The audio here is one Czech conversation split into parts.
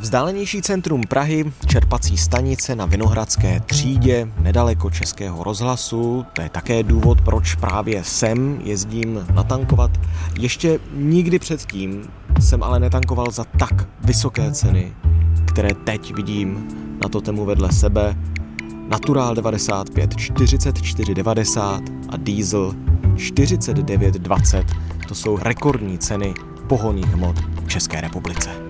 Vzdálenější centrum Prahy, čerpací stanice na Vinohradské třídě, nedaleko Českého rozhlasu, to je také důvod, proč právě sem jezdím natankovat. Ještě nikdy předtím jsem ale netankoval za tak vysoké ceny, které teď vidím na totemu vedle sebe. Natural 95 44,90 a diesel 49,20. To jsou rekordní ceny pohonných hmot v České republice.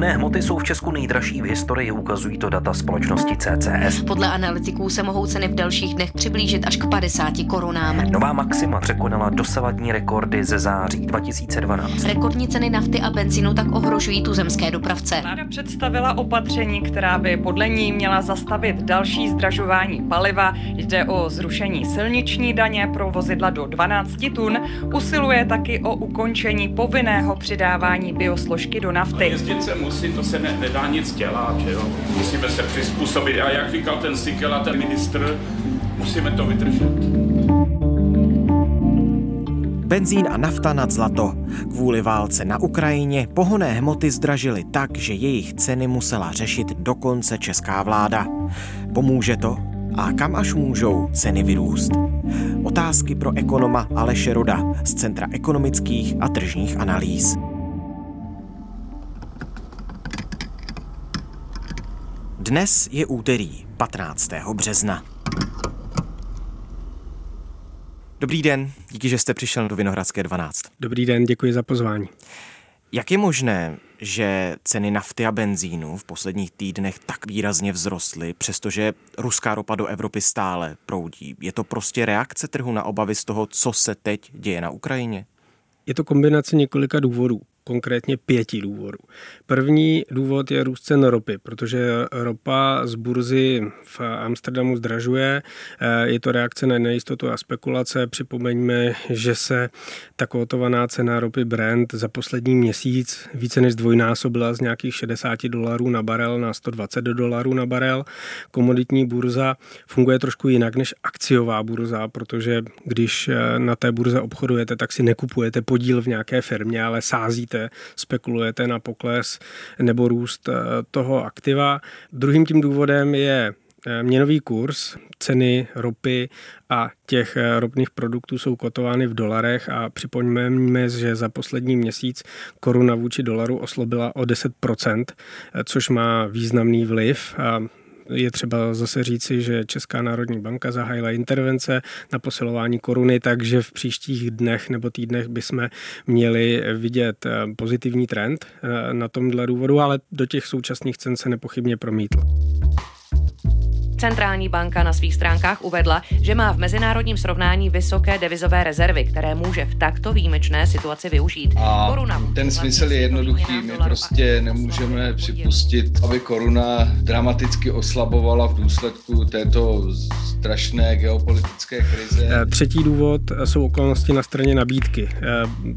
Pohonné hmoty jsou v Česku nejdražší v historii, ukazují to data společnosti CCS. Podle analytiků se mohou ceny v dalších dnech přiblížit až k 50 korunám. Nová maxima překonala dosavadní rekordy ze září 2012. Rekordní ceny nafty a benzínu tak ohrožují tuzemské dopravce. Vláda představila opatření, která by podle ní měla zastavit další zdražování paliva. Jde o zrušení silniční daně pro vozidla do 12 tun. Usiluje taky o ukončení povinného přidávání biosložky do nafty se musí, to se ne, nedá nic dělat, že jo? Musíme se přizpůsobit a jak říkal ten Sikela, ten ministr, musíme to vydržet. Benzín a nafta nad zlato. Kvůli válce na Ukrajině pohonné hmoty zdražily tak, že jejich ceny musela řešit dokonce česká vláda. Pomůže to? A kam až můžou ceny vyrůst? Otázky pro ekonoma Aleše Roda z Centra ekonomických a tržních analýz. Dnes je úterý 15. března. Dobrý den, díky, že jste přišel do Vinohradské 12. Dobrý den, děkuji za pozvání. Jak je možné, že ceny nafty a benzínu v posledních týdnech tak výrazně vzrostly, přestože ruská ropa do Evropy stále proudí? Je to prostě reakce trhu na obavy z toho, co se teď děje na Ukrajině? Je to kombinace několika důvodů konkrétně pěti důvodů. První důvod je růst cen ropy, protože ropa z burzy v Amsterdamu zdražuje. Je to reakce na nejistotu a spekulace. Připomeňme, že se ta kotovaná cena ropy Brent za poslední měsíc více než dvojnásobila z nějakých 60 dolarů na barel na 120 dolarů na barel. Komoditní burza funguje trošku jinak než akciová burza, protože když na té burze obchodujete, tak si nekupujete podíl v nějaké firmě, ale sázíte spekulujete na pokles nebo růst eh, toho aktiva. Druhým tím důvodem je eh, měnový kurz, ceny ropy a těch eh, ropných produktů jsou kotovány v dolarech a připomeňme, že za poslední měsíc koruna vůči dolaru oslobila o 10%, což má významný vliv je třeba zase říci, že Česká národní banka zahájila intervence na posilování koruny, takže v příštích dnech nebo týdnech bychom měli vidět eh, pozitivní trend eh, na tomhle důvodu, ale do těch současných cen se nepochybně promítl. Centrální banka na svých stránkách uvedla, že má v mezinárodním srovnání vysoké devizové rezervy, které může v takto výjimečné situaci využít. A koruna, ten smysl je jednoduchý. My prostě nemůžeme připustit, aby koruna dramaticky oslabovala v důsledku této strašné geopolitické krize. Eh, třetí důvod jsou okolnosti na straně nabídky. Eh,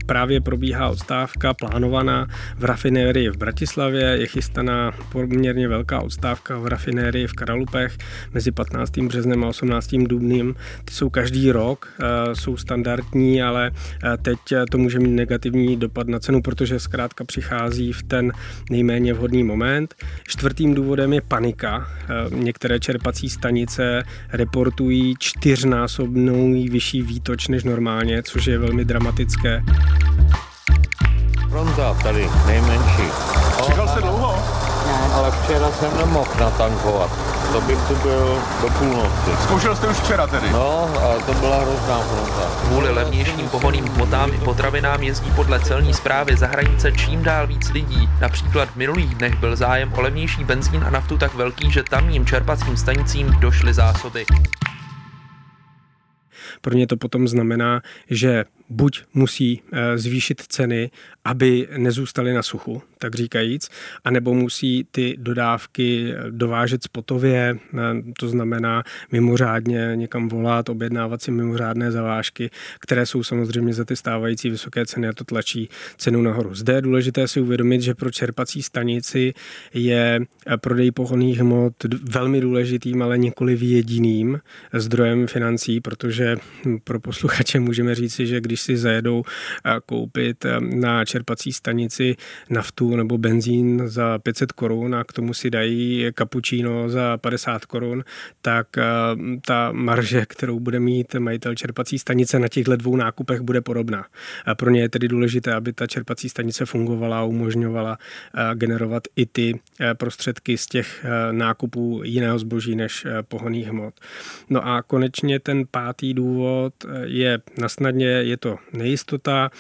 právě probíhá odstávka plánovaná v rafinérii v Bratislavě, je chystaná poměrně velká odstávka v rafinérii v Karalupech mezi 15. březnem a 18. dubnem. Ty jsou každý rok, eh, jsou standardní, ale teď to může mít negativní dopad na cenu, protože zkrátka přichází v ten nejméně vhodný moment. Čtvrtým důvodem je panika. Některé čerpací stanice reportují čtyřnásobnou vyšší výtoč než normálně, což je velmi dramatické. Fronta tady, nejmenší. Čekal jste dlouho? Ne. Ale včera jsem nemohl natankovat to bych tu byl do půlnoci. Zkoušel jste už včera tedy? No, a to byla hrozná fronta. Kvůli levnějším pohoným hmotám i potravinám jezdí podle celní zprávy za hranice čím dál víc lidí. Například v minulých dnech byl zájem o levnější benzín a naftu tak velký, že tamním čerpacím stanicím došly zásoby. Pro ně to potom znamená, že buď musí eh, zvýšit ceny, aby nezůstaly na suchu, tak říkajíc, anebo musí ty dodávky dovážet spotově, eh, to znamená mimořádně někam volat, objednávat si mimořádné zavážky, které jsou samozřejmě za ty stávající vysoké ceny a to tlačí cenu nahoru. Zde je důležité si uvědomit, že pro čerpací stanici je eh, prodej pohonných hmot velmi důležitým, ale nikoli jediným zdrojem financí, protože hm, pro posluchače můžeme říci, že když si zajedou koupit na čerpací stanici naftu nebo benzín za 500 korun a k tomu si dají kapučíno za 50 korun, tak ta marže, kterou bude mít majitel čerpací stanice na těchto dvou nákupech, bude podobná. Pro ně je tedy důležité, aby ta čerpací stanice fungovala a umožňovala generovat i ty prostředky z těch nákupů jiného zboží než pohoných hmot. No a konečně ten pátý důvod je nasnadně, je to nejistota,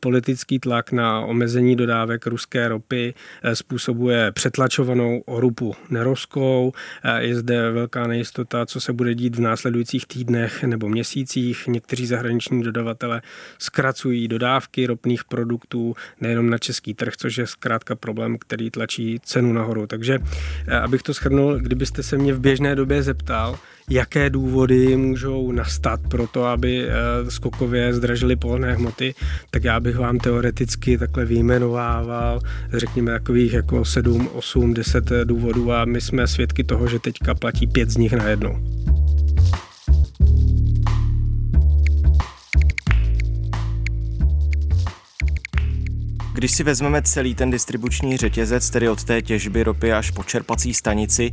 politický tlak na omezení dodávek ruské ropy eh, způsobuje přetlačovanou orupu neroskou, eh, je zde velká nejistota, co se bude dít v následujících týdnech nebo měsících. Někteří zahraniční dodavatele zkracují dodávky ropných produktů nejenom na český trh, což je zkrátka problém, který tlačí cenu nahoru. Takže eh, abych to shrnul, kdybyste se mě v běžné době zeptal, jaké důvody můžou nastat pro to, aby eh, skokově zdražily pohonné hmoty, tak já bych vám teoreticky takhle vyjmenovával, řekněme takových jako 7, 8, 10 důvodů a my jsme svědky toho, že teďka platí pět z nich najednou. Když si vezmeme celý ten distribuční řetězec, tedy od té těžby ropy až po čerpací stanici,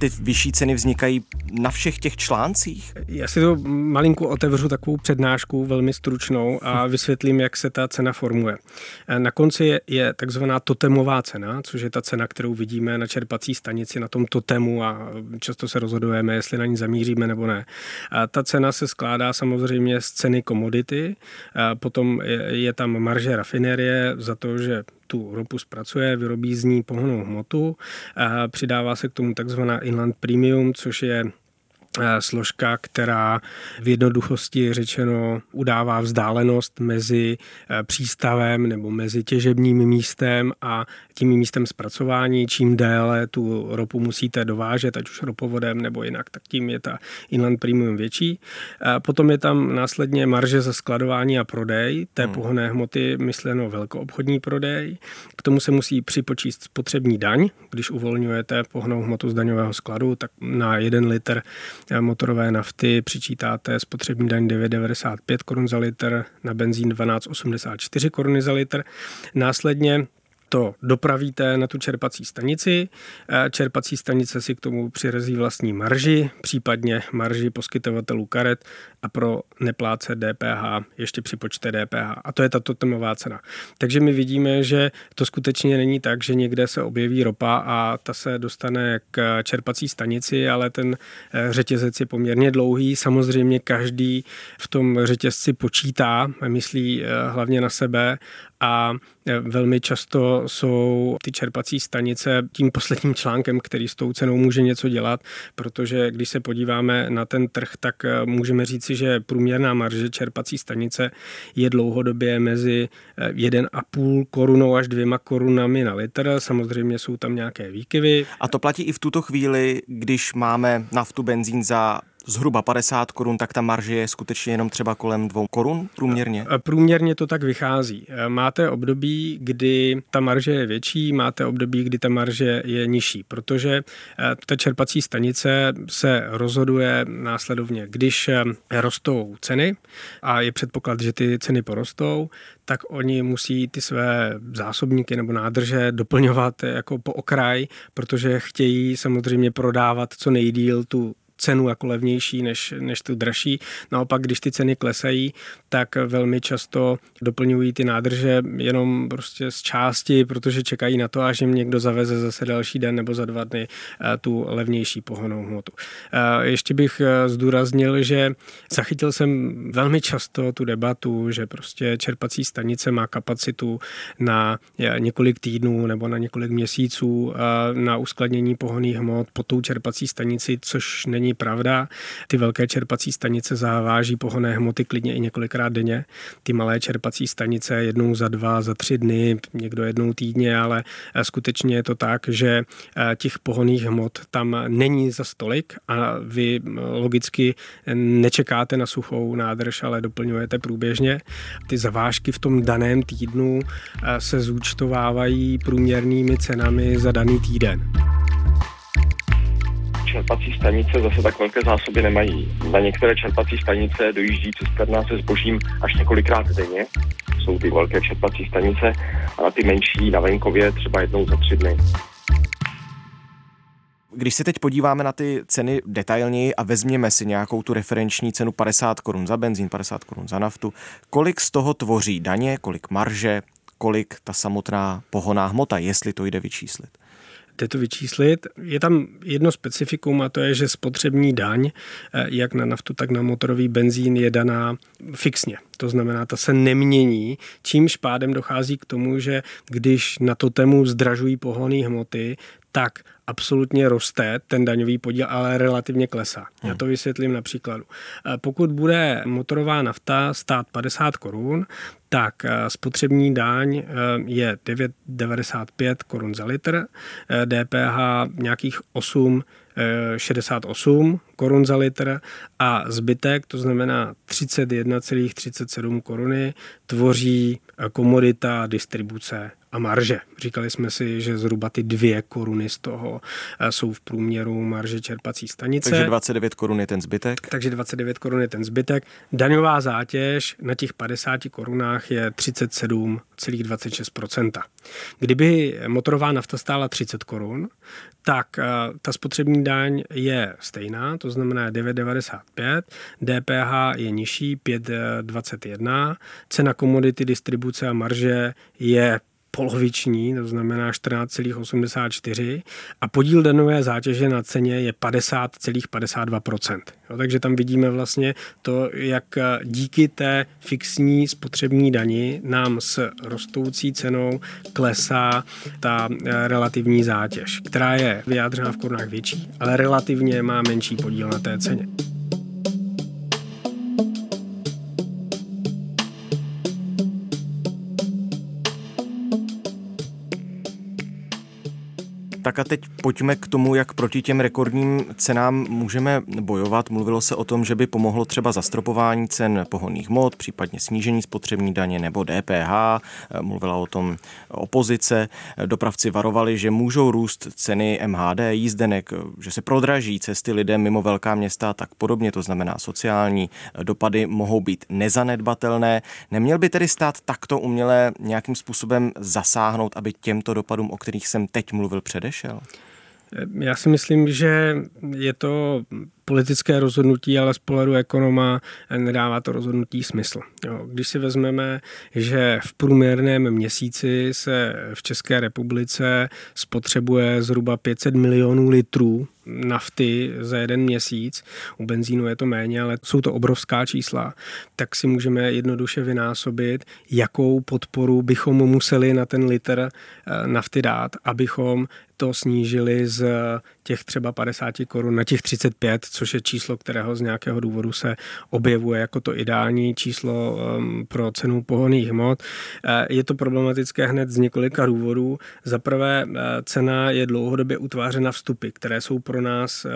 ty vyšší ceny vznikají na všech těch článcích? Já si to malinku otevřu takovou přednášku, velmi stručnou a vysvětlím, jak se ta cena formuje. Na konci je, je takzvaná totemová cena, což je ta cena, kterou vidíme na čerpací stanici, na tom totemu a často se rozhodujeme, jestli na ní zamíříme nebo ne. A ta cena se skládá samozřejmě z ceny komodity, potom je, je tam marže rafinerie za to, že tu ropu zpracuje, vyrobí z ní pohonou hmotu, a přidává se k tomu takzvaná inland premium, což je složka, která v jednoduchosti řečeno udává vzdálenost mezi eh, přístavem nebo mezi těžebním místem a tím místem zpracování. Čím déle tu ropu musíte dovážet, ať už ropovodem nebo jinak, tak tím je ta inland premium větší. Potom je tam následně marže za skladování a prodej té hmm. pohonné hmoty, mysleno velkoobchodní prodej. K tomu se musí připočíst spotřební daň, když uvolňujete pohonnou hmotu z daňového skladu, tak na jeden litr motorové nafty přičítáte spotřební daň 9,95 korun za litr, na benzín 12,84 koruny za litr. Následně to dopravíte na tu čerpací stanici. Eh, čerpací stanice si k tomu přirazí vlastní marži, případně marži poskytovatelů karet a pro nepláce DPH ještě připočte DPH. A to je ta totemová cena. Takže my vidíme, že to skutečně není tak, že někde se objeví ropa a ta se dostane k čerpací stanici, ale ten eh, řetězec je poměrně dlouhý. Samozřejmě každý v tom řetězci počítá, myslí eh, hlavně na sebe a e, velmi často jsou ty čerpací stanice tím posledním článkem, který s tou cenou může něco dělat, protože když se podíváme na ten trh, tak e, můžeme říci, že průměrná marže čerpací stanice je dlouhodobě mezi 1,5 e, korunou až dvěma korunami na litr. Samozřejmě jsou tam nějaké výkyvy. A to platí i v tuto chvíli, když máme naftu, benzín za zhruba 50 korun, tak ta marže je skutečně jenom třeba kolem 2 korun průměrně? Průměrně to tak vychází. Máte období, kdy ta marže je větší, máte období, kdy ta marže je nižší, protože eh, ta čerpací stanice se rozhoduje následovně. Když eh, rostou ceny a je předpoklad, že ty ceny porostou, tak oni musí ty své zásobníky nebo nádrže doplňovat jako po okraj, protože chtějí samozřejmě prodávat co nejdíl tu cenu jako levnější než, než tu dražší. Naopak, když ty ceny klesají, tak velmi často doplňují ty nádrže jenom prostě z části, protože čekají na to, až jim někdo zaveze zase další den nebo za dva dny eh, tu levnější pohonou hmotu. Eh, ještě bych eh, zdůraznil, že zachytil jsem velmi často tu debatu, že prostě čerpací stanice má kapacitu na několik týdnů nebo na několik měsíců na uskladnění pohoných hmot po tou čerpací stanici, což není není pravda. Ty velké čerpací stanice zaváží pohonné hmoty klidně i několikrát denně. Ty malé čerpací stanice jednou za dva, za tři dny, někdo jednou týdně, ale skutečně je to tak, že těch pohonných hmot tam není za stolik a vy logicky nečekáte na suchou nádrž, ale doplňujete průběžně. Ty zavážky v tom daném týdnu se zúčtovávají průměrnými cenami za daný týden čerpací stanice zase tak velké zásoby nemají. Na některé čerpací stanice dojíždí cisterna se zbožím až několikrát denně. Jsou ty velké čerpací stanice a na ty menší na venkově třeba jednou za tři dny. Když se teď podíváme na ty ceny detailněji a vezměme si nějakou tu referenční cenu 50 korun za benzín, 50 korun za naftu, kolik z toho tvoří daně, kolik marže, kolik ta samotná pohoná hmota, jestli to jde vyčíslit? Jde to vyčíslit. Je tam jedno specifikum a to je, že spotřební daň, eh, jak na naftu, tak na motorový benzín je daná fixně. To znamená, ta se nemění, čímž pádem dochází k tomu, že když na to tému zdražují pohonné hmoty, tak absolutně roste ten daňový podíl, ale relativně klesá. Já hmm. to vysvětlím na příkladu. Eh, pokud bude motorová nafta stát 50 korun, tak eh, spotřební daň eh, je 9,95 korun za litr, DPH nějakých 8 68 korun za litr a zbytek, to znamená 31,37 koruny, tvoří komodita, distribuce a marže. Říkali jsme si, že zhruba ty dvě koruny z toho eh, jsou v průměru marže čerpací stanice. Takže 29 korun je ten zbytek? Takže 29 korun je ten zbytek. Daňová zátěž na těch 50 korunách je 37,26%. Kdyby motorová nafta stála 30 korun, tak eh, ta spotřební daň je stejná, to znamená 9,95, DPH je nižší 5,21, cena komodity, distribuce a marže je poloviční, to znamená 14,84 a podíl danové zátěže na ceně je 50,52%. Jo, takže tam vidíme vlastně to, jak díky té fixní spotřební dani nám s rostoucí cenou klesá ta eh, relativní zátěž, která je vyjádřená v korunách větší, ale relativně má menší podíl na té ceně. Tak a teď pojďme k tomu, jak proti těm rekordním cenám můžeme bojovat. Mluvilo se o tom, že by pomohlo třeba zastropování cen pohonných mod, případně snížení spotřební daně nebo DPH. Mluvila o tom opozice. Dopravci varovali, že můžou růst ceny MHD, jízdenek, že se prodraží cesty lidem mimo velká města tak podobně. To znamená, sociální dopady mohou být nezanedbatelné. Neměl by tedy stát takto uměle nějakým způsobem zasáhnout, aby těmto dopadům, o kterých jsem teď mluvil, předešel? Řešil? Já si myslím, že je to politické rozhodnutí, ale z pohledu ekonoma nedává to rozhodnutí smysl. Jo, když si vezmeme, že v průměrném měsíci se v České republice spotřebuje zhruba 500 milionů litrů nafty za jeden měsíc, u benzínu je to méně, ale jsou to obrovská čísla, tak si můžeme jednoduše vynásobit, jakou podporu bychom museli na ten litr eh, nafty dát, abychom to snížili z těch třeba 50 korun na těch 35, což je číslo, kterého z nějakého důvodu se objevuje jako to ideální číslo um, pro cenu pohonných hmot. Eh, je to problematické hned z několika důvodů. Za prvé, eh, cena je dlouhodobě utvářena vstupy, které jsou pro nás eh,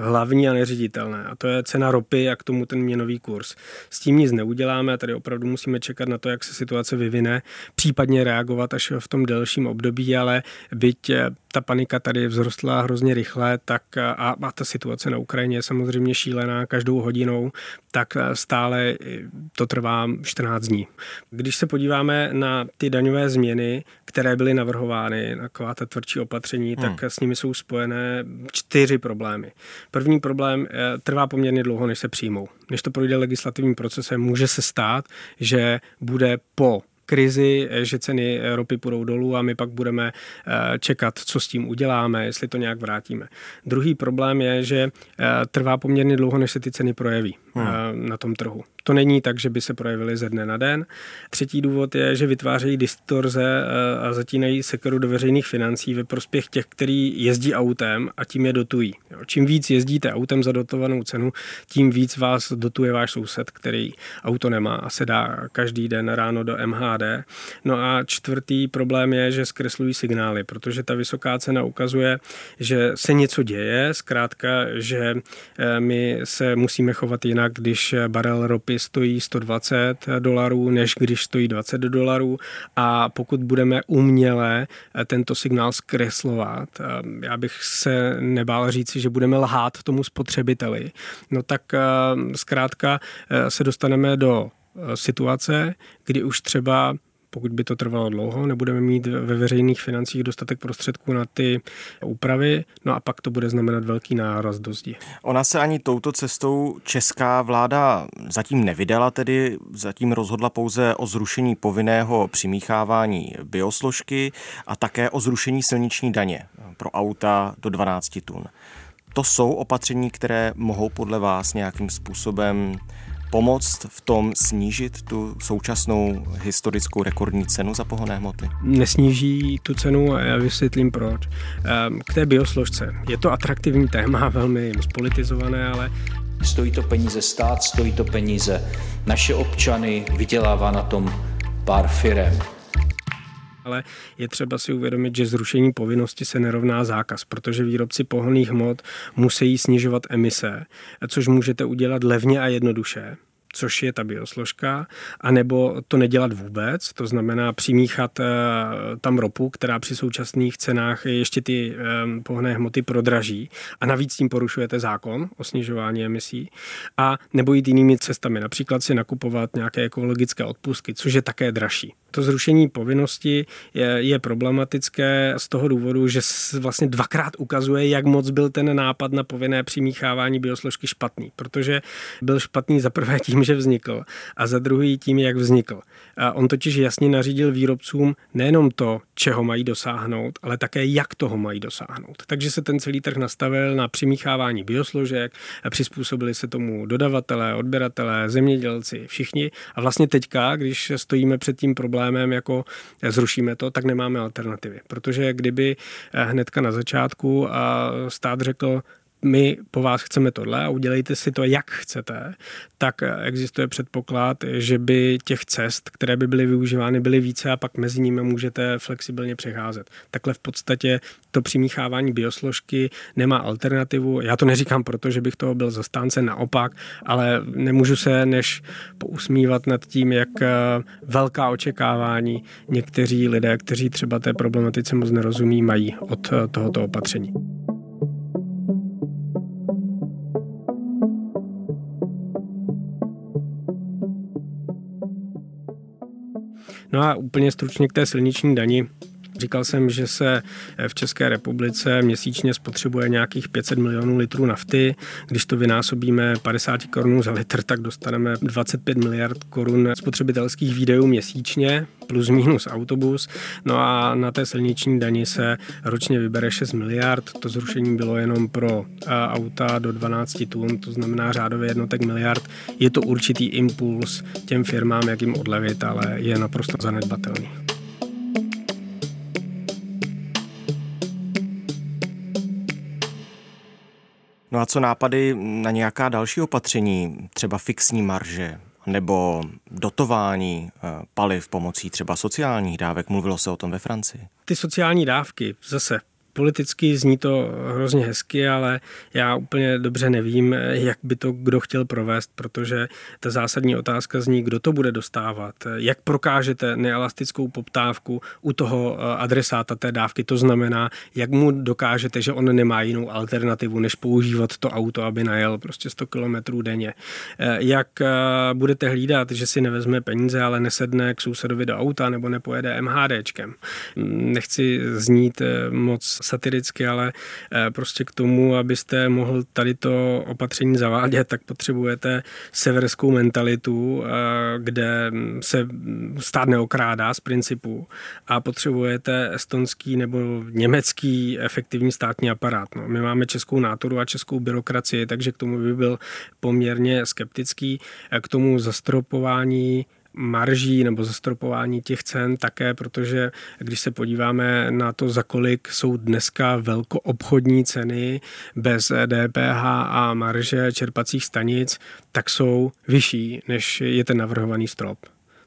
hlavní a neřiditelné. A to je cena ropy a k tomu ten měnový kurz. S tím nic neuděláme a tady opravdu musíme čekat na to, jak se situace vyvine, případně reagovat až v tom delším období, ale byť ta panika tady vzrostla hrozně rychle, tak a, a ta situace na Ukrajině je samozřejmě šílená každou hodinou, tak stále to trvá 14 dní. Když se podíváme na ty daňové změny, které byly navrhovány, taková ta tvrdší opatření, hmm. tak s nimi jsou spojené čtyři problémy. První problém eh, trvá poměrně dlouho, než se přijmou. Než to projde legislativním procesem, může se stát, že bude po krizi, že ceny ropy půjdou dolů a my pak budeme eh, čekat, co s tím uděláme, jestli to nějak vrátíme. Druhý problém je, že eh, trvá poměrně dlouho, než se ty ceny projeví. Hmm. na tom trhu. To není tak, že by se projevily ze dne na den. Třetí důvod je, že vytvářejí distorze eh, a zatínají sekeru do veřejných financí ve prospěch těch, kteří jezdí autem a tím je dotují. Čím víc jezdíte autem za dotovanou cenu, tím víc vás dotuje váš soused, který auto nemá a se dá každý den ráno do MHD. No a čtvrtý problém je, že zkreslují signály, protože ta vysoká cena ukazuje, že se něco děje, zkrátka, že eh, my se musíme chovat jinak, když barel ropy stojí 120 dolarů, než když stojí 20 dolarů. A pokud budeme uměle eh, tento signál zkreslovat, eh, já bych se nebál říci, že budeme lhát tomu spotřebiteli, no tak eh, zkrátka se dostaneme do situace, kdy už třeba pokud by to trvalo dlouho, nebudeme mít ve veřejných financích dostatek prostředků na ty úpravy, no a pak to bude znamenat velký náraz do zdi. Ona se ani touto cestou česká vláda zatím nevydala, tedy zatím rozhodla pouze o zrušení povinného přimíchávání biosložky a také o zrušení silniční daně pro auta do 12 tun. To jsou opatření, které mohou podle vás nějakým způsobem pomoct v tom snížit tu současnou historickou rekordní cenu za pohonné hmoty? Nesníží tu cenu a já vysvětlím proč. Ehm, k té biosložce. Je to atraktivní téma, velmi spolitizované, ale Stojí to peníze stát, stojí to peníze naše občany, vydělává na tom pár firem ale je třeba si uvědomit, že zrušení povinnosti se nerovná zákaz, protože výrobci pohonných hmot musí snižovat emise, což můžete udělat levně a jednoduše což je ta biosložka, anebo to nedělat vůbec, to znamená přimíchat eh, tam ropu, která při současných cenách ještě ty eh, pohné hmoty prodraží a navíc tím porušujete zákon o snižování emisí a nebo jít jinými cestami, například si nakupovat nějaké ekologické odpustky, což je také dražší. To zrušení povinnosti je, je problematické z toho důvodu, že vlastně dvakrát ukazuje, jak moc byl ten nápad na povinné přimíchávání biosložky špatný, protože byl špatný za prvé tím, že vznikl a za druhý tím, jak vznikl. A on totiž jasně nařídil výrobcům nejenom to, čeho mají dosáhnout, ale také jak toho mají dosáhnout. Takže se ten celý trh nastavil na přimíchávání biosložek, a přizpůsobili se tomu dodavatelé, odběratelé, zemědělci, všichni. A vlastně teďka, když stojíme před tím problémem, jako zrušíme to, tak nemáme alternativy. Protože kdyby hnedka na začátku stát řekl, my po vás chceme tohle a udělejte si to, jak chcete, tak existuje předpoklad, že by těch cest, které by byly využívány, byly více a pak mezi nimi můžete flexibilně přecházet. Takhle v podstatě to přimíchávání biosložky nemá alternativu. Já to neříkám proto, že bych toho byl zastánce, naopak, ale nemůžu se než pousmívat nad tím, jak eh, velká očekávání někteří lidé, kteří třeba té problematice moc nerozumí, mají od eh, tohoto opatření. No a úplně stručně k té silniční dani. Říkal jsem, že se v České republice měsíčně spotřebuje nějakých 500 milionů litrů nafty. Když to vynásobíme 50 korun za litr, tak dostaneme 25 miliard korun spotřebitelských výdajů měsíčně, plus minus autobus. No a na té silniční dani se ročně vybere 6 miliard. To zrušení bylo jenom pro auta do 12 tun, to znamená řádově jednotek miliard. Je to určitý impuls těm firmám, jak jim odlevit, ale je naprosto zanedbatelný. No a co nápady na nějaká další opatření, třeba fixní marže nebo dotování eh, paliv pomocí třeba sociálních dávek? Mluvilo se o tom ve Francii. Ty sociální dávky zase Politicky zní to hrozně hezky, ale já úplně dobře nevím, jak by to kdo chtěl provést, protože ta zásadní otázka zní, kdo to bude dostávat, jak prokážete neelastickou poptávku u toho eh, adresáta té dávky, to znamená, jak mu dokážete, že on nemá jinou alternativu, než používat to auto, aby najel prostě 100 kilometrů denně. Eh, jak eh, budete hlídat, že si nevezme peníze, ale nesedne k sousedovi do auta nebo nepojede MHDčkem. Nechci znít moc satiricky, ale prostě k tomu, abyste mohl tady to opatření zavádět, tak potřebujete severskou mentalitu, kde se stát neokrádá z principu a potřebujete estonský nebo německý efektivní státní aparát. No, my máme českou nátoru a českou byrokracii, takže k tomu by byl poměrně skeptický. K tomu zastropování marží nebo zastropování těch cen také, protože když se podíváme na to, za kolik jsou dneska velkoobchodní ceny bez DPH a marže čerpacích stanic, tak jsou vyšší, než je ten navrhovaný strop.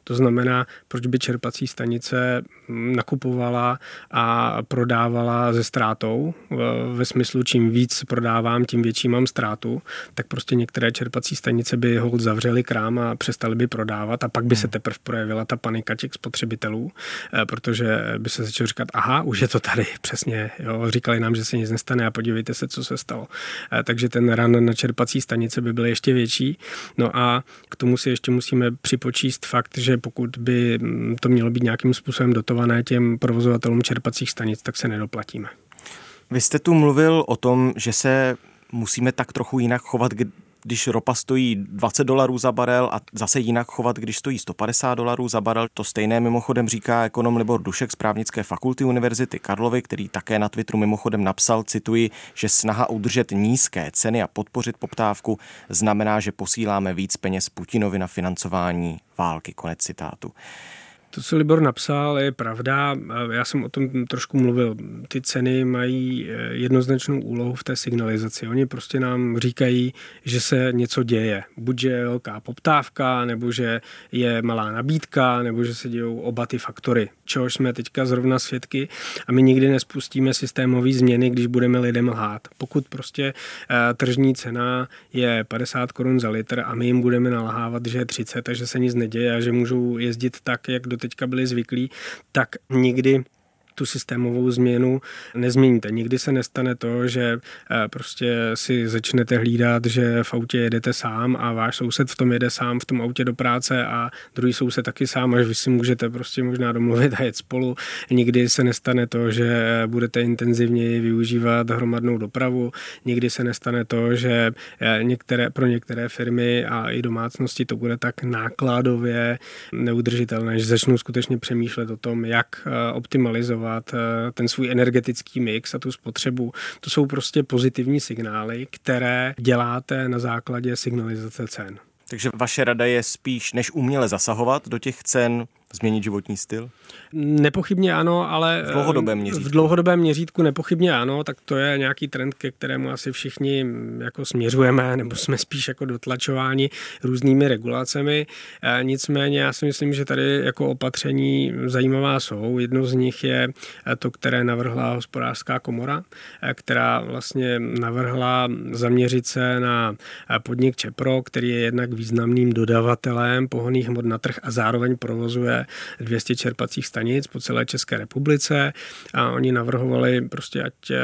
To znamená, proč by čerpací stanice nakupovala a prodávala ze ztrátou, ve smyslu čím víc prodávám, tím větší mám ztrátu, tak prostě některé čerpací stanice by hold zavřely krám a přestali by prodávat a pak by se hmm. teprve projevila ta panika těch spotřebitelů, eh, protože by se začalo říkat, aha, už je to tady, přesně, jo, říkali nám, že se nic nestane a podívejte se, co se stalo. Eh, takže ten ran na čerpací stanice by byl ještě větší. No a k tomu si ještě musíme připočíst fakt, že pokud by to mělo být nějakým způsobem dotované těm provozovatelům čerpacích stanic, tak se nedoplatíme. Vy jste tu mluvil o tom, že se musíme tak trochu jinak chovat, když ropa stojí 20 dolarů za barel a zase jinak chovat, když stojí 150 dolarů za barel. To stejné mimochodem říká ekonom Libor Dušek z právnické fakulty Univerzity Karlovy, který také na Twitteru mimochodem napsal, cituji, že snaha udržet nízké ceny a podpořit poptávku znamená, že posíláme víc peněz Putinovi na financování války. Konec citátu. To, co Libor napsal, je pravda. Já jsem o tom trošku mluvil. Ty ceny mají eh, jednoznačnou úlohu v té signalizaci. Oni prostě nám říkají, že se něco děje. Buď, že je velká poptávka, nebo že je malá nabídka, nebo že se dějou oba ty faktory, čehož jsme teďka zrovna svědky a my nikdy nespustíme systémové změny, když budeme lidem lhát. Pokud prostě eh, tržní cena je 50 korun za litr a my jim budeme nalhávat, že je 30 a že se nic neděje a že můžou jezdit tak, jak do teďka byli zvyklí, tak nikdy tu systémovou změnu nezměníte. Nikdy se nestane to, že eh, prostě si začnete hlídat, že v autě jedete sám a váš soused v tom jede sám v tom autě do práce a druhý soused taky sám, až vy si můžete prostě možná domluvit a jet spolu. Nikdy se nestane to, že budete intenzivněji využívat hromadnou dopravu. Nikdy se nestane to, že eh, některé, pro některé firmy a i domácnosti to bude tak nákladově neudržitelné, že začnou skutečně přemýšlet o tom, jak eh, optimalizovat snižovat eh, ten svůj energetický mix a tu spotřebu. To jsou prostě pozitivní signály, které děláte na základě signalizace cen. Takže vaše rada je spíš, než uměle zasahovat do těch cen, změnit životní styl? Nepochybně ano, ale v dlouhodobém eh, měřítku. V dlouhodobém měřítku nepochybně ano, tak to je nějaký trend, ke kterému asi všichni mm, jako směřujeme, nebo jsme spíš jako dotlačováni různými regulacemi. Eh, nicméně já si myslím, že tady jako opatření zajímavá jsou. Jedno z nich je eh, to, které navrhla hospodářská komora, která vlastně navrhla zaměřit se na podnik Čepro, který je jednak významným dodavatelem pohoných hmot na trh a zároveň provozuje 200 čerpacích stanic po celé České republice a oni navrhovali prostě, ať eh,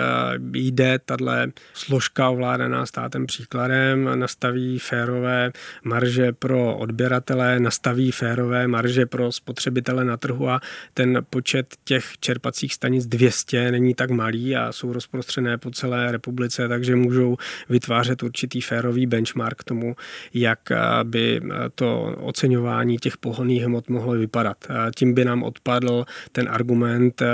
jde tahle složka ovládaná státem příkladem, nastaví férové marže pro odběratele, nastaví férové marže pro spotřebitele na trhu a ten počet těch čerpacích stanic 200 není tak malý a jsou rozprostřené po celé republice, takže můžou vytvářet určitý férový benchmark k tomu, jak eh, by to oceňování těch pohonných hmot mohlo vypadat vypadat. Tím by nám odpadl ten argument, eh,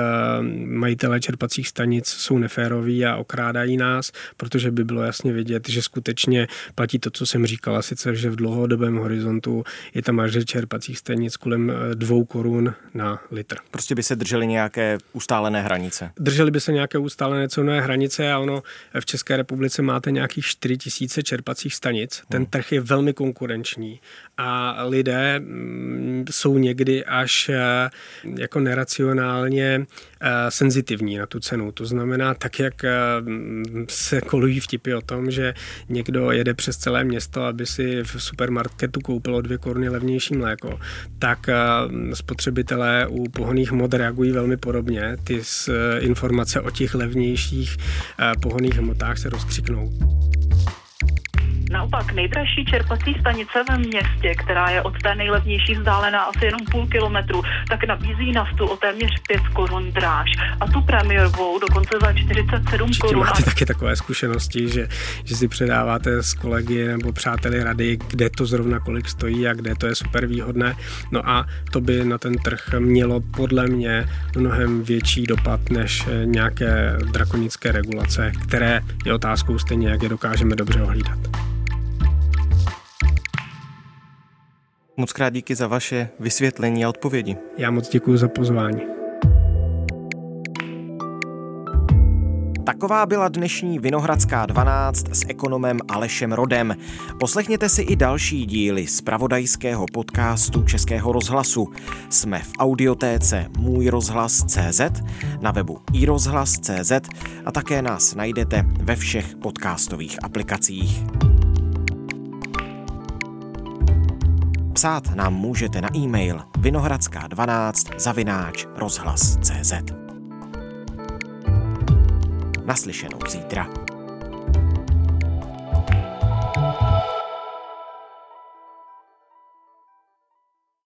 majitelé čerpacích stanic jsou neféroví a okrádají nás, protože by bylo jasně vidět, že skutečně platí to, co jsem říkala, sice, že v dlouhodobém horizontu je ta marže čerpacích stanic kolem eh, dvou korun na litr. Prostě by se držely nějaké ustálené hranice. Držely by se nějaké ustálené cené hranice a ono eh, v České republice máte nějakých 4 tisíce čerpacích stanic. Ten hmm. trh je velmi konkurenční a lidé mm, jsou někdy až eh, jako neracionálně eh, senzitivní na tu cenu. To znamená, tak jak eh, se kolují vtipy o tom, že někdo jede přes celé město, aby si v supermarketu koupil dvě koruny levnější mléko, tak spotřebitelé u pohoných hmot reagují velmi podobně. Ty informace o těch levnějších pohoných hmotách se rozkřiknou. Naopak nejdražší čerpací stanice ve městě, která je od té nejlevnější vzdálená asi jenom půl kilometru, tak nabízí naftu o téměř 5 korun dráž. A tu premiérovou dokonce za 47 Určitě korun. máte taky takové zkušenosti, že, že si předáváte s kolegy nebo přáteli rady, kde to zrovna kolik stojí a kde to je super výhodné. No a to by na ten trh mělo podle mě mnohem větší dopad než nějaké drakonické regulace, které je otázkou stejně, jak je dokážeme dobře ohlídat. Moc krát díky za vaše vysvětlení a odpovědi. Já moc děkuji za pozvání. Taková byla dnešní Vinohradská 12 s ekonomem Alešem Rodem. Poslechněte si i další díly z pravodajského podcastu Českého rozhlasu. Jsme v audiotéce Můj rozhlas CZ, na webu iRozhlas.cz a také nás najdete ve všech podcastových aplikacích. Psát nám můžete na e-mail vinohradská12 zavináč rozhlas.cz. Naslyšenou zítra.